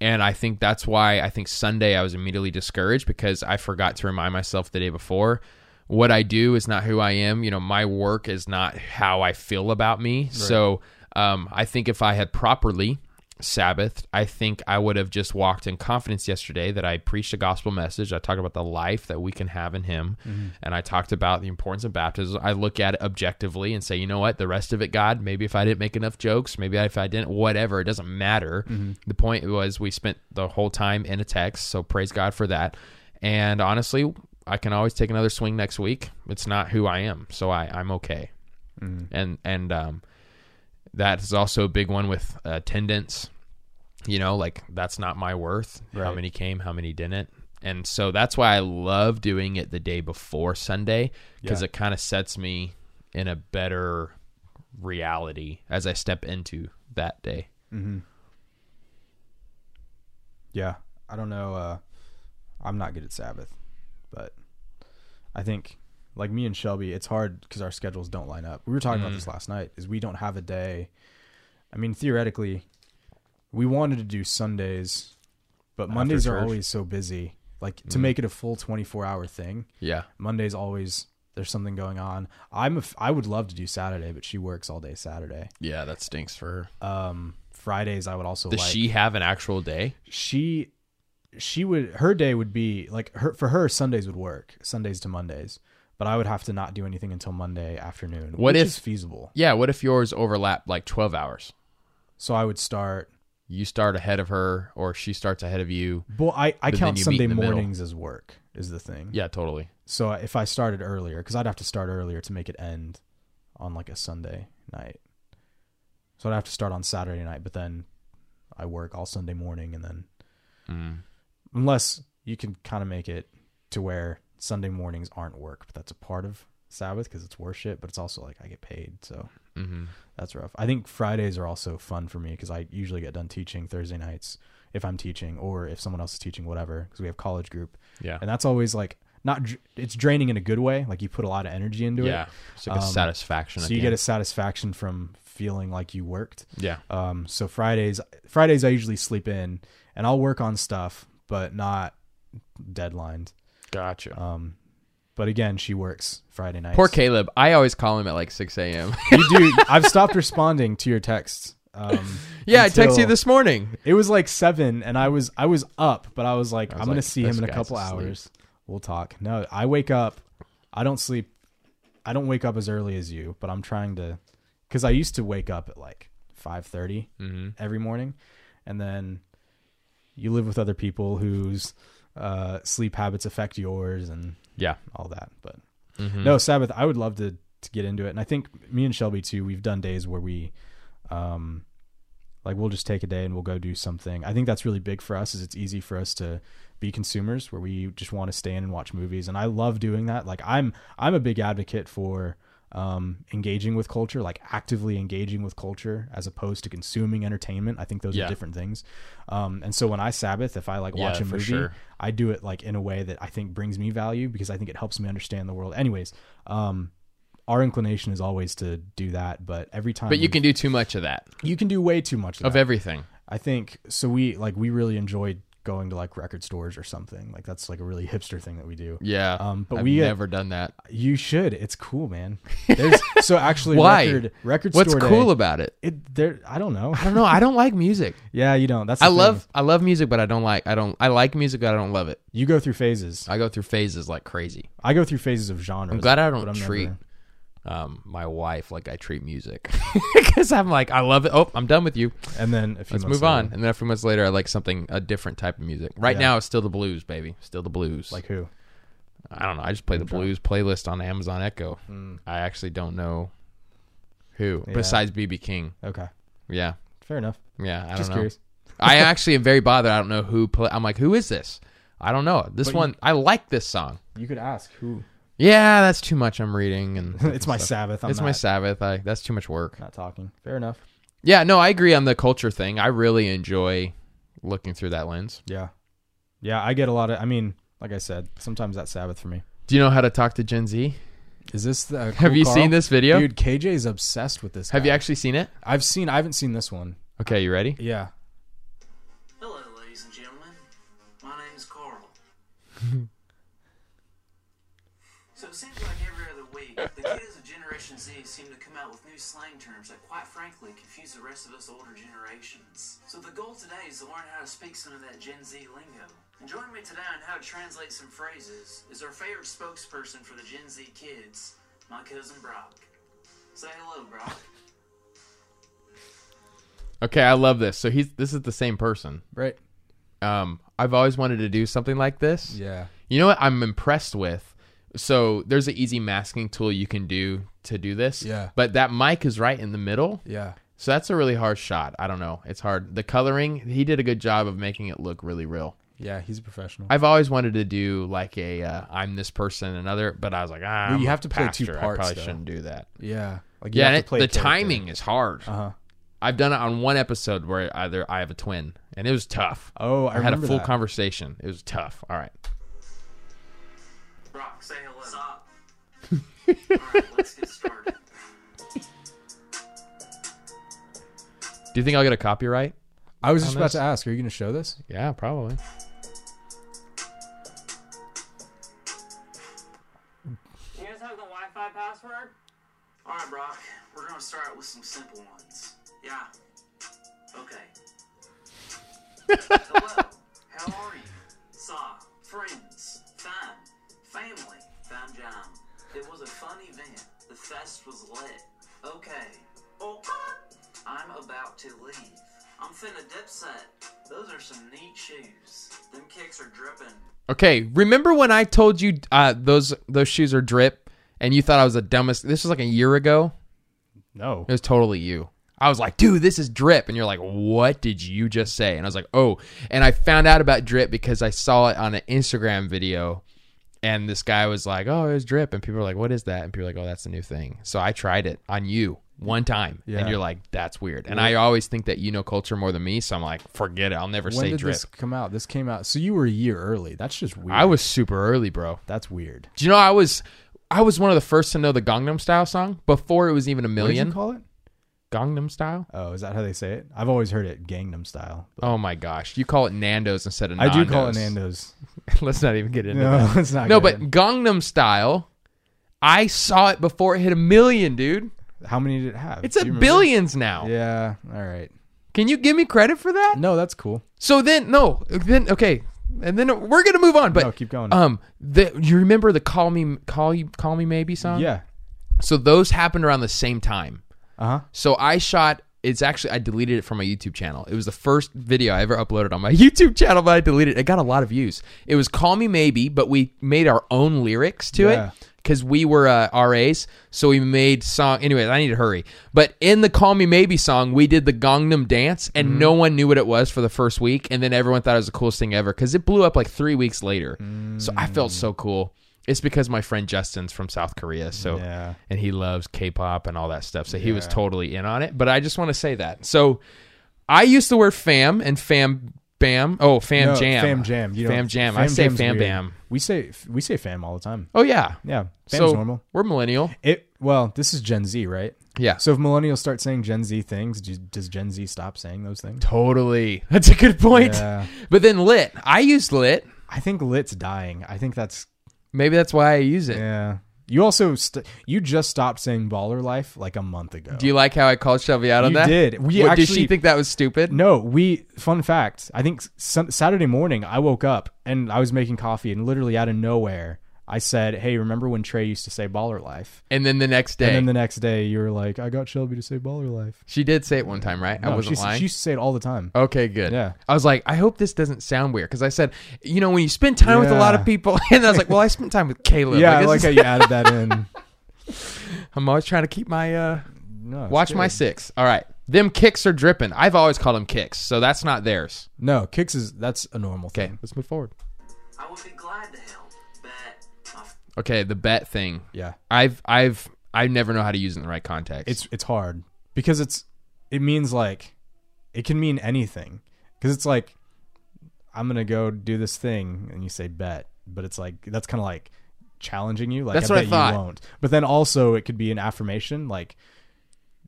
And I think that's why I think Sunday I was immediately discouraged because I forgot to remind myself the day before what I do is not who I am. You know, my work is not how I feel about me. So um, I think if I had properly Sabbath, I think I would have just walked in confidence yesterday that I preached a gospel message. I talked about the life that we can have in Him, mm-hmm. and I talked about the importance of baptism. I look at it objectively and say, you know what, the rest of it, God, maybe if I didn't make enough jokes, maybe if I didn't, whatever, it doesn't matter. Mm-hmm. The point was we spent the whole time in a text, so praise God for that. And honestly, I can always take another swing next week. It's not who I am, so I, I'm okay. Mm-hmm. And and um, that is also a big one with attendance. You know, like that's not my worth. How many came, how many didn't. And so that's why I love doing it the day before Sunday because Yeah. it kind of sets me in a better reality as I step into that day. Mm-hmm. Yeah, I don't know. Uh, I'm not good at Sabbath, but I think like me and Shelby, it's hard because our schedules don't line up. We were talking about Mm. this last night. Is we don't have a day. I mean, theoretically, we wanted to do Sundays, but Mondays are always so busy. Like to Mm. make it a full 24 hour thing, Yeah. Mondays always there's something going on. I'm a I would love to do Saturday, but she works all day Saturday. Yeah, that stinks for her. Um, Fridays I would also Does like. she have an actual day? she she would her day would be like her for her Sundays would work Sundays to Mondays, but I would have to not do anything until Monday afternoon. What which if- is feasible? Yeah, what if yours overlap like 12 hours? So I would start. You start ahead of her or she starts ahead of you. Well, I I count Sunday in the middle. mornings as work is the thing. Yeah, totally. So if I started earlier, because I'd have to start earlier to make it end on like a Sunday night. So I'd have to start on Saturday night, but then I work all Sunday morning, and then Mm. unless you can kind of make it to where Sunday mornings aren't work, but that's a part of Sabbath because it's worship, but it's also like I get paid, so hmm that's rough. I think Fridays are also fun for me because I usually get done teaching Thursday nights if I'm teaching or if someone else is teaching, whatever, because we have college group, Yeah. and that's always like not it's draining in a good way, like you put a lot of energy into yeah. it, It's like a Um, satisfaction. so you get a satisfaction from feeling like you worked. Yeah. Um, so Fridays, Fridays I usually sleep in and I'll work on stuff, but not deadlined. Gotcha. Um, but again, she works Friday nights. Poor Caleb. I always call him at like 6 a.m. you do. I've stopped responding to your texts. Um, yeah, I texted you this morning. It was like seven, and I was I was up, but I was like, I was I'm gonna see him in a guy's couple asleep. hours. We'll talk. No, I wake up. I don't sleep. I don't wake up as early as you, but I'm trying to, because I used to wake up at like five thirty hmm every morning, and then you live with other people whose uh, sleep habits affect yours and Yeah. all that. But Mhm. no Sabbath, I would love to to get into it, and I think me and Shelby too. We've done days where we, um, like we'll just take a day and we'll go do something. I think that's really big for us. Is it's easy for us to be consumers where we just want to stay in and watch movies, and I love doing that. Like I'm I'm a big advocate for um engaging with culture like actively engaging with culture as opposed to consuming entertainment i think those Yeah. are different things um and so when i sabbath if i like watch Yeah, a movie sure. I do it like in a way that I think brings me value because I think it helps me understand the world. Anyways, um, our inclination is always to do that, but every time, But you can do too much of that, you can do way too much of, of everything. I think so. We like we really enjoyed going to like record stores or something. Like that's like a really hipster thing that we do. Yeah. Um, but I've we never done that. you should. It's cool, man. There's so actually Why? record record What's store cool day, about it? it. There, I don't know. I don't know. I don't like music. yeah, you don't. That's I thing. love I love music, but I don't like I don't I like music, but I don't love it. you go through phases. I go through phases like crazy. I go through phases of genres. I'm glad I don't treat never- um, my wife like I treat music because I'm like I love it. Oh, I'm done with you. and then a few Let's months move on. And then a few months later, I like something a different type of music. Right Yeah. now, it's still the blues, baby. Still the blues. Like who? I don't know. I just play the blues playlist on Amazon Echo. Mm, I actually don't know who Yeah. besides BB King. okay, Yeah, fair enough. yeah. I Just don't know. curious. I actually am very bothered. I don't know who. Play- I'm like, who is this? I don't know. This But you- one, I like this song. You could ask who. Yeah, that's too much. I'm reading and it's my stuff. Sabbath. I'm it's not, my Sabbath. I, that's too much work. not talking. Fair enough. Yeah, no, I agree on the culture thing. I really enjoy looking through that lens. Yeah, yeah. I get a lot of. I mean, like I said, sometimes that's Sabbath for me. Do you know how to talk to Gen Z? Is this the? Uh, Have you seen this video? Dude, KJ's obsessed with this. Have you actually seen it? I've seen. I haven't seen this one. Okay, you ready? Yeah. Hello, ladies and gentlemen. My name is Carl. so it seems like every other week, the kids of Generation Z seem to come out with new slang terms that, quite frankly, confuse the rest of us older generations. So the goal today is to learn how to speak some of that Gen Z lingo. And joining me today on how to translate some phrases is our favorite spokesperson for the Gen Z kids, my cousin Brock. Say hello, Brock. Okay, I love this. So he's this is the same person. Right. Um, I've always wanted to do something like this. Yeah. You know what I'm impressed with? So there's an easy masking tool you can do to do this. Yeah. But that mic is right in the middle. Yeah. So that's a really hard shot. I don't know. It's hard. The coloring, he did a good job of making it look really real. Yeah, he's a professional. I've always wanted to do like a uh, I'm this person and another, but I was like, ah, Well, you have to play two parts, I probably though. shouldn't do that. yeah, like you Yeah, have and to it, the timing is hard. Uh huh. I've done it on one episode where either I have a twin, and it was tough. Oh, I, I, had a full that. conversation. It was tough. All right. Brock, say hello. Stop. Alright, let's get started. Do you think I'll get a copyright? I was just about this? to ask. Are you going to show this? Yeah, probably. Okay, remember when I told you uh, those those shoes are drip, and you thought I was the dumbest? This was like a year ago. No. It was totally you. I was like, dude, this is drip. And you're like, what did you just say? And I was like, oh. And I found out about drip because I saw it on an Instagram video. And this guy was like, oh, it was drip. And people were like, what is that? And people were like, oh, that's the new thing. So I tried it on you one time. Yeah. And you're like, that's weird. And I always think that you know culture more than me. So I'm like, forget it. I'll never When say did drip. this come out? This came out. So you were a year early. That's just weird. I was super early, bro. That's weird. Do you know I was I was one of the first to know the Gangnam Style song before it was even a What did million. you call it? Gangnam Style? Oh, is that how they say it? I've always heard it Gangnam Style. Oh my gosh. You call it Nando's instead of Nando's. I do call it Nando's. Let's not even get into No, that. it's not. No, but Gangnam Style, I saw it before it hit a million, dude. How many did it have? It's Do at remember? billions now. Yeah. All right. Can you give me credit for that? No, that's cool. So then, no, then okay, and then we're gonna move on. But no, keep going. um, the you remember the call me, call you, call me maybe song? yeah. So those happened around the same time. Uh huh. So I shot. It's actually I deleted it from my YouTube channel. It was the first video I ever uploaded on my YouTube channel, but I deleted it. It got a lot of views. It was "Call Me Maybe," but we made our own lyrics to Yeah. it because we were uh, RAs. So we made song. Anyway, I need to hurry. But in the "Call Me Maybe" song, we did the Gangnam Dance, and Mm-hmm. no one knew what it was for the first week, and then everyone thought it was the coolest thing ever because it blew up like three weeks later. So I felt so cool. It's because my friend Justin's from South Korea, so Yeah. and he loves K-pop and all that stuff. So he was totally in on it. But I just want to say that. So I use the word fam and fam bam. Oh, fam No, jam. Fam jam. You fam don't- jam. I say jam's fam weird. bam. We say we say fam all the time. Oh yeah. Yeah. Fam's so normal. we're millennial. It well, this is Gen Z, right? Yeah. So if millennials start saying Gen Z things, do, does Gen Z stop saying those things? Totally. That's a good point. Yeah. But then lit. I used lit. I think lit's dying. I think that's Maybe that's why I use it. yeah. You also st- you just stopped saying baller life like a month ago. Do you like how I called Shelby out on You that? did. We What, did she think that was stupid? No, we. Fun fact. I think some, Saturday morning I woke up and I was making coffee, and literally out of nowhere I said, "Hey, remember when Trey used to say baller life?" And then the next day, And then the next day you were like, "I got Shelby to say baller life." she did say it one time, right? I wasn't she, lying. she used to say it all the time. Okay, good. Yeah. I was like, I hope this doesn't sound weird because I said, you know, when you spend time with a lot of people, and I was like, well, I spent time with Caleb. yeah, I this like is- how you added that in. I'm always trying to keep my uh, No, it's watch my six. All right, them kicks are dripping. I've always called them kicks, so that's not theirs. No, kicks is that's a normal Okay, let's move forward. I would be glad to help, but my Okay, the bet thing. Yeah, I've I've I never know how to use it in the right context. it's it's hard because it's it means like it can mean anything because it's like I'm gonna go do this thing and you say bet, but it's like that's kind of like challenging you. Like That's I what I thought. you won't. But then also it could be an affirmation like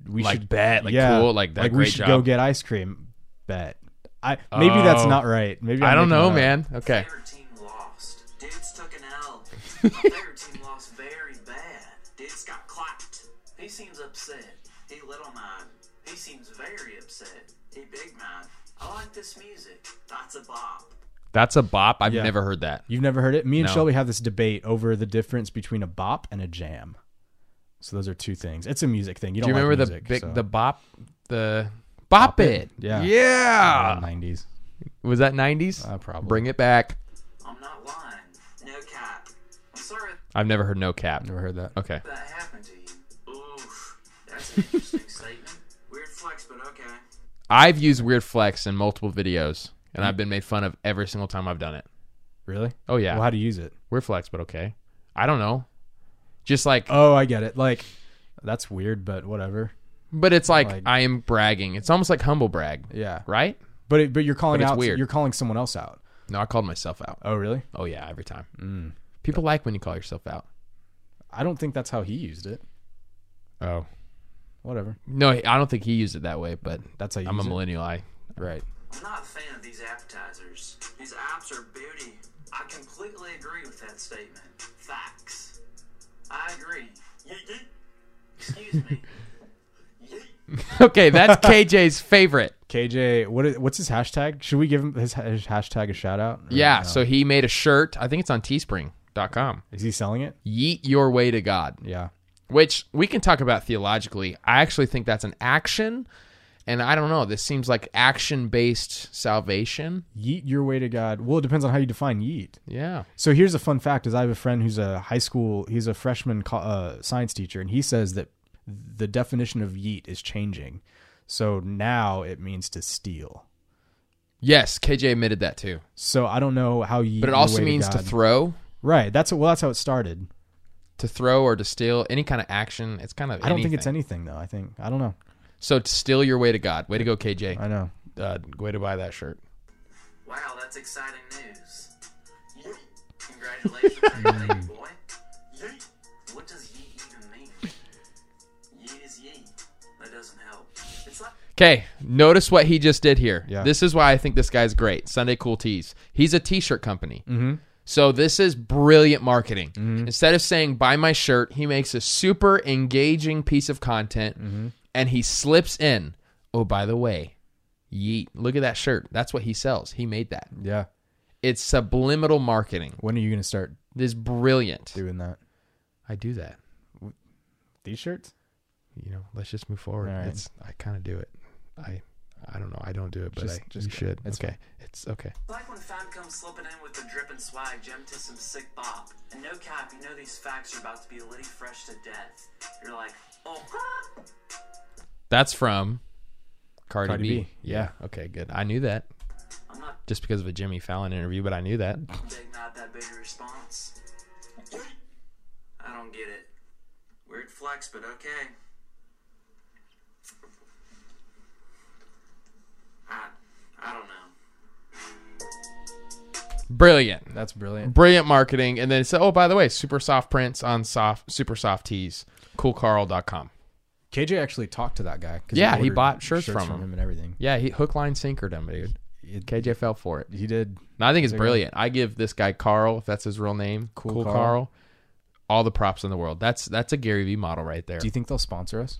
we Like should bet, like yeah, cool, like that like we should job. go get ice cream. Bet. I maybe that's Oh. not right. Maybe I I'm don't know, it up. man. Okay, L. My favorite team lost very bad. Dudes got clapped. He seems upset. He little mad. He seems very upset. He big mad. I like this music. That's a bop. that's a bop. I've Yeah. never heard that. You've never heard it? Me and No. Shelby have this debate over the difference between a bop and a jam. So those are two things. It's a music thing. You Do don't you remember like music, the big so- the bop the bop, Bop it? It? Yeah. yeah. Uh, 90s. Was that '90s? Uh, probably. Bring it back. I'm not lying. I've never heard no cap. Never heard that. Okay. that happened to you. Oof. That's an interesting statement. Weird flex but okay. I've used Weird Flex in multiple videos, and I've mm. been made fun of every single time I've done it. Really? Oh yeah, Well, how do you use it? Weird Flex, but okay. I don't know. Just like, Oh, I get it. Like, that's weird, but whatever. but it's like, like- I am bragging. It's almost like humble brag, Yeah. right? But it, but you're calling But it's out. weird. You're calling someone else out. No, I called myself out. Oh, really? Oh yeah, every time. Mm. People like when you call yourself out. I don't think that's how he used it. Oh Whatever. no, I don't think he used it that way. But That's how you I'm a use it. millennial. I Right. I'm not a fan of these appetizers. These apps are booty. I completely agree with that statement. Facts. I agree. Yeet yeet. Excuse me. Okay. That's KJ's favorite. KJ, what is, what's his hashtag? Should we give him his, his hashtag a shout out? Yeah. no? So he made a shirt. I think it's on Teespring.com. is he selling it? Yeet your way to God. Yeah. which we can talk about theologically. I actually think that's an action, and I don't know. This seems like action based salvation. Yeet your way to God. Well, it depends on how you define yeet. Yeah. So here's a fun fact: is I have a friend who's a high school, he's a freshman uh, science teacher, and he says that the definition of yeet is changing. So now it means to steal. Yes, KJ admitted that too. So I don't know how you. But it also means to throw, Right. That's well. That's how it started. to throw or to steal any kind of action. It's kind of. I don't think it's anything. anything though. I think I don't know. So to steal your way to God. Way to go, KJ. I know. Uh, way to buy that shirt. Wow, that's exciting news. Yeet. Congratulations, baby boy. Yeet. What does yeet even mean? Yeet is yeet. That doesn't help. It's like Okay, notice what he just did here. Yeah. This is why I think this guy's great. Sunday Cool Tees. He's a t-shirt company. Mm-hmm. So this is brilliant marketing. Instead of saying buy my shirt, he makes a super engaging piece of content Mm-hmm. and he slips in, "Oh, by the way, yeet. Look at that shirt. That's what he sells. He made that. Yeah. It's subliminal marketing. When are you gonna start This is brilliant. doing that? I do that. These shirts? You know, let's just move forward. Right. It's I kind of do it. I I don't know. I don't do it, but Just- I just you go. should. It's okay. It's okay. Like when Fam comes slipping in with the dripping swag, Jim to some sick bop. And no cap, you know these facts are about to be litty fresh to death. You're like, oh, That's from Cardi, Cardi B. B, Yeah. Okay, good. I knew that I'm not just because of a Jimmy Fallon interview, but I knew that. big, not that big a response. I don't get it. Weird flex, but okay. I don't know. Brilliant. That's brilliant. Brilliant marketing. And then said, oh by the way, super soft prints on soft super soft tees. Coolcarl.com. KJ actually talked to that guy. 'cause Yeah, he ordered bought shirts from him. and everything. Yeah, he hook line sinkered him, dude. It- KJ fell for it. He did. No, I think it's There you brilliant. I give this guy Carl, if that's his real name, Cool Cool, Carl. Carl. all the props in the world. That's that's a Gary Vee model right there. Do you think they'll sponsor us?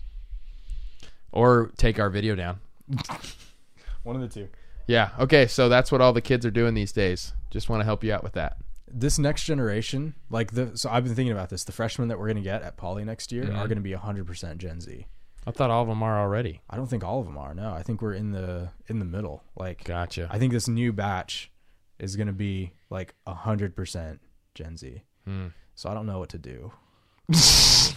or take our video down. One of the two. Yeah. Okay. So that's what all the kids are doing these days. Just want to help you out with that. This next generation, like the so I've been thinking about this. The freshmen that we're gonna get at Poly next year Mm-hmm. are gonna be hundred percent Gen Z. I thought all of them are already. I don't think all of them are. No, I think we're in the in the middle. Like Gotcha. I think this new batch is gonna be like hundred percent Gen Z. Hmm. So I don't know what to do.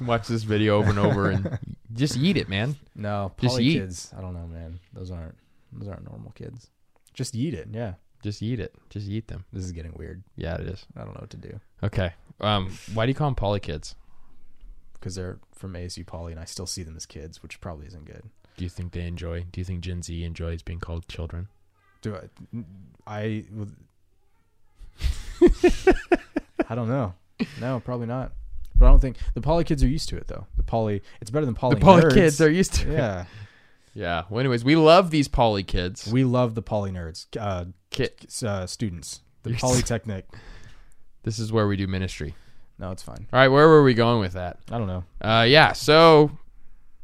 Watch this video over and over and just eat it, man. No, Just Poly eat. kids. I don't know, man. Those aren't those aren't normal kids. Just eat it. Yeah, Just eat it. Just eat them. this is getting weird. Yeah, it is. I don't know what to do Okay. Um, why do you call them poly kids? because they're from ASU Poly, and I still see them as kids, which probably isn't good. Do you think they enjoy? Do you think Gen Z enjoys being called children? Do I? I. I don't know. No, probably not. But I don't think the poly kids are used to it though. The poly, it's better than poly. the poly nerds. kids are used to. it. Yeah, Yeah. Well, anyways, we love these poly kids. we love the poly nerds, uh, Kid. uh, students. The You're- polytechnic. This is where we do ministry. No, it's fine. All right. Where were we going with that? I don't know. Uh, yeah. So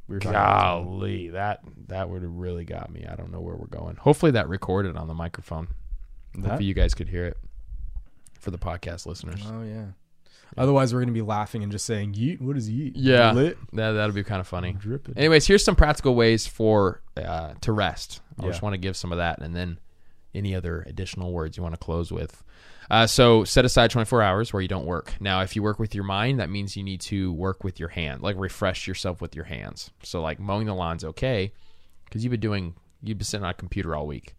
We were talking about golly, that that would have really got me. I don't know where we're going. Hopefully that recorded on the microphone. that. Hopefully you guys could hear it for the podcast listeners. Oh yeah. Otherwise, we're gonna be laughing and just saying, "Yeet, what is yeet?" Yeah. lit, That that'll be kind of funny. dripping." Anyways, here's some practical ways for uh, to rest. I Yeah. just want to give some of that, and then any other additional words you want to close with. Uh, so set aside 24 hours where you don't work. Now, if you work with your mind, that means you need to work with your hand, like refresh yourself with your hands. So like mowing the lawn's okay, because you've been doing you've been sitting on a computer all week.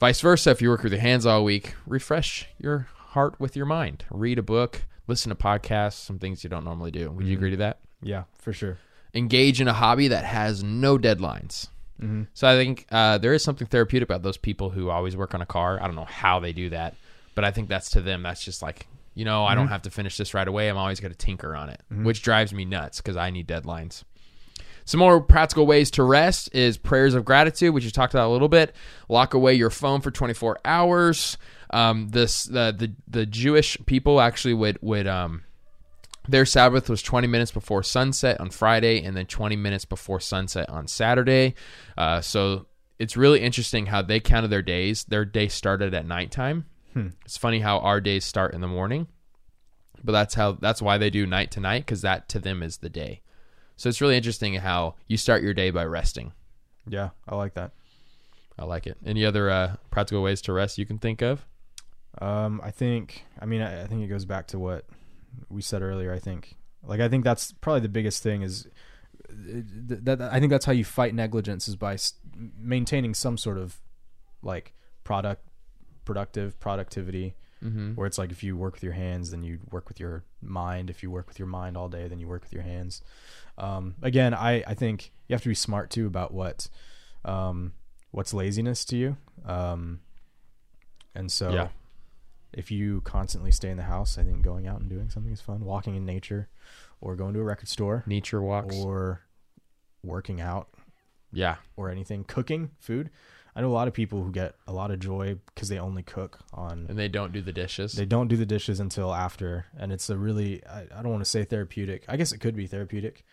Vice versa, if you work with your hands all week, refresh your heart with your mind. Read a book, listen to podcasts, some things you don't normally do. Would you mm-hmm. agree to that? Yeah, for sure. Engage in a hobby that has no deadlines. Mm-hmm. So I think uh, there is something therapeutic about those people who always work on a car. I don't know how they do that, but I think that's to them. That's just like you know, I don't mm-hmm. have to finish this right away. I'm always going to tinker on it, which drives me nuts because I need deadlines. Some more practical ways to rest is prayers of gratitude, which you talked about a little bit. Lock away your phone for 24 hours. Um, this the, the the Jewish people actually would would um, their Sabbath was 20 minutes before sunset on Friday and then 20 minutes before sunset on Saturday. Uh, so it's really interesting how they counted their days. Their day started at nighttime. It's funny how our days start in the morning, but that's how that's why they do night to night because that to them is the day. So it's really interesting how you start your day by resting. Yeah, I like that. I like it. Any other uh, practical ways to rest you can think of? Um, I think. I mean, I, I think it goes back to what we said earlier. I think, like, I think that's probably the biggest thing is th- that. I think that's how you fight negligence is by maintaining some sort of like product, productive productivity. Mm-hmm. Where it's like if you work with your hands, then you work with your mind. If you work with your mind all day, then you work with your hands. Um, again, I I think you have to be smart too about what, um, what's laziness to you. Um, and so Yeah. If you constantly stay in the house, I think going out and doing something is fun. Walking in nature, or going to a record store, Nature walks. or working out, yeah. or anything. Cooking food. I know a lot of people who get a lot of joy because they only cook on. And they don't do the dishes. They don't do the dishes until after, and it's a really. I, I don't want to say therapeutic. I guess it could be therapeutic.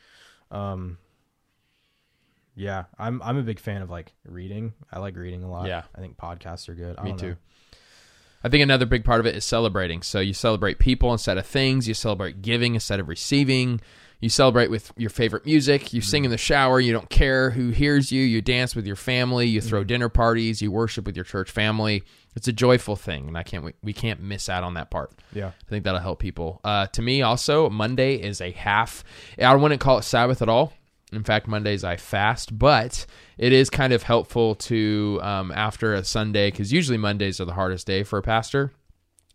Um. Yeah, I'm I'm a big fan of like reading. I like reading a lot. Yeah. I think podcasts are good. I Me too. I think another big part of it is celebrating. So you celebrate people instead of things. You celebrate giving instead of receiving. You celebrate with your favorite music. You sing in the shower. You don't care who hears you. You dance with your family. You throw dinner parties. You worship with your church family. It's a joyful thing, and I can't we, we can't miss out on that part. Yeah. I think that'll help people. Uh, to me, also Monday is a half. I wouldn't call it Sabbath at all. In fact, Mondays I fast, but it is kind of helpful to um, after a Sunday because usually Mondays are the hardest day for a pastor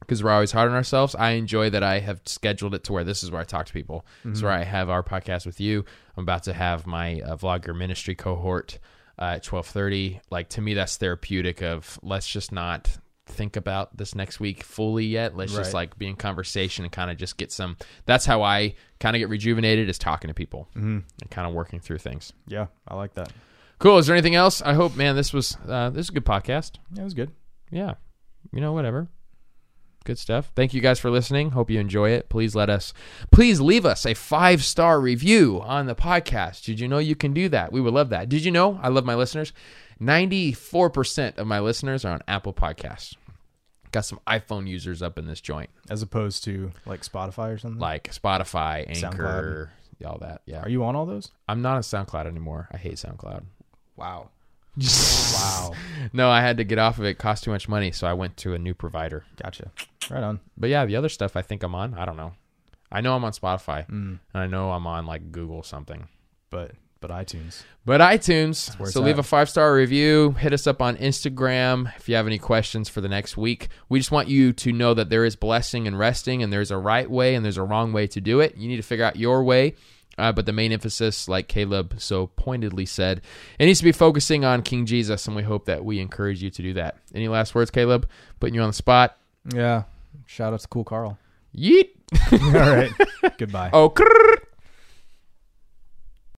because we're always hard on ourselves. I enjoy that I have scheduled it to where this is where I talk to people. This is where I have our podcast with you. I'm about to have my uh, vlogger ministry cohort uh, at 12:30. Like to me, that's therapeutic. Of let's just not think about this next week fully yet. Let's just like be in conversation and kind of just get some. That's how I kind of get rejuvenated is talking to people Mm-hmm. and kind of working through things. Yeah, I like that. Cool. Is there anything else? I hope, man. This was uh, this is a good podcast. Yeah, it was good. Yeah. You know, whatever. Good stuff. Thank you guys for listening. Hope you enjoy it. Please let us, please leave us a five star review on the podcast. Did you know you can do that? We would love that. Did you know? I love my listeners. 94% of my listeners are on Apple Podcasts. Got some iPhone users up in this joint, As opposed to like Spotify or something. like Spotify, Anchor, all that. Yeah. Are you on all those? I'm not on SoundCloud anymore. I hate SoundCloud. Wow. wow. No, I had to get off of it. it. Cost too much money, so I went to a new provider. Gotcha. Right on. But yeah, the other stuff I think I'm on. I don't know. I know I'm on Spotify, Mm. and I know I'm on like Google something. But but iTunes. But iTunes. So leave at. a five star review. Hit us up on Instagram if you have any questions for the next week. We just want you to know that there is blessing and resting, and there's a right way and there's a wrong way to do it. You need to figure out your way. Uh, but the main emphasis, like Caleb so pointedly said, it needs to be focusing on King Jesus, and we hope that we encourage you to do that. Any last words, Caleb? Putting you on the spot. Yeah. Shout out to Cool Carl. Yeet. all right. Goodbye. Oh, krrr.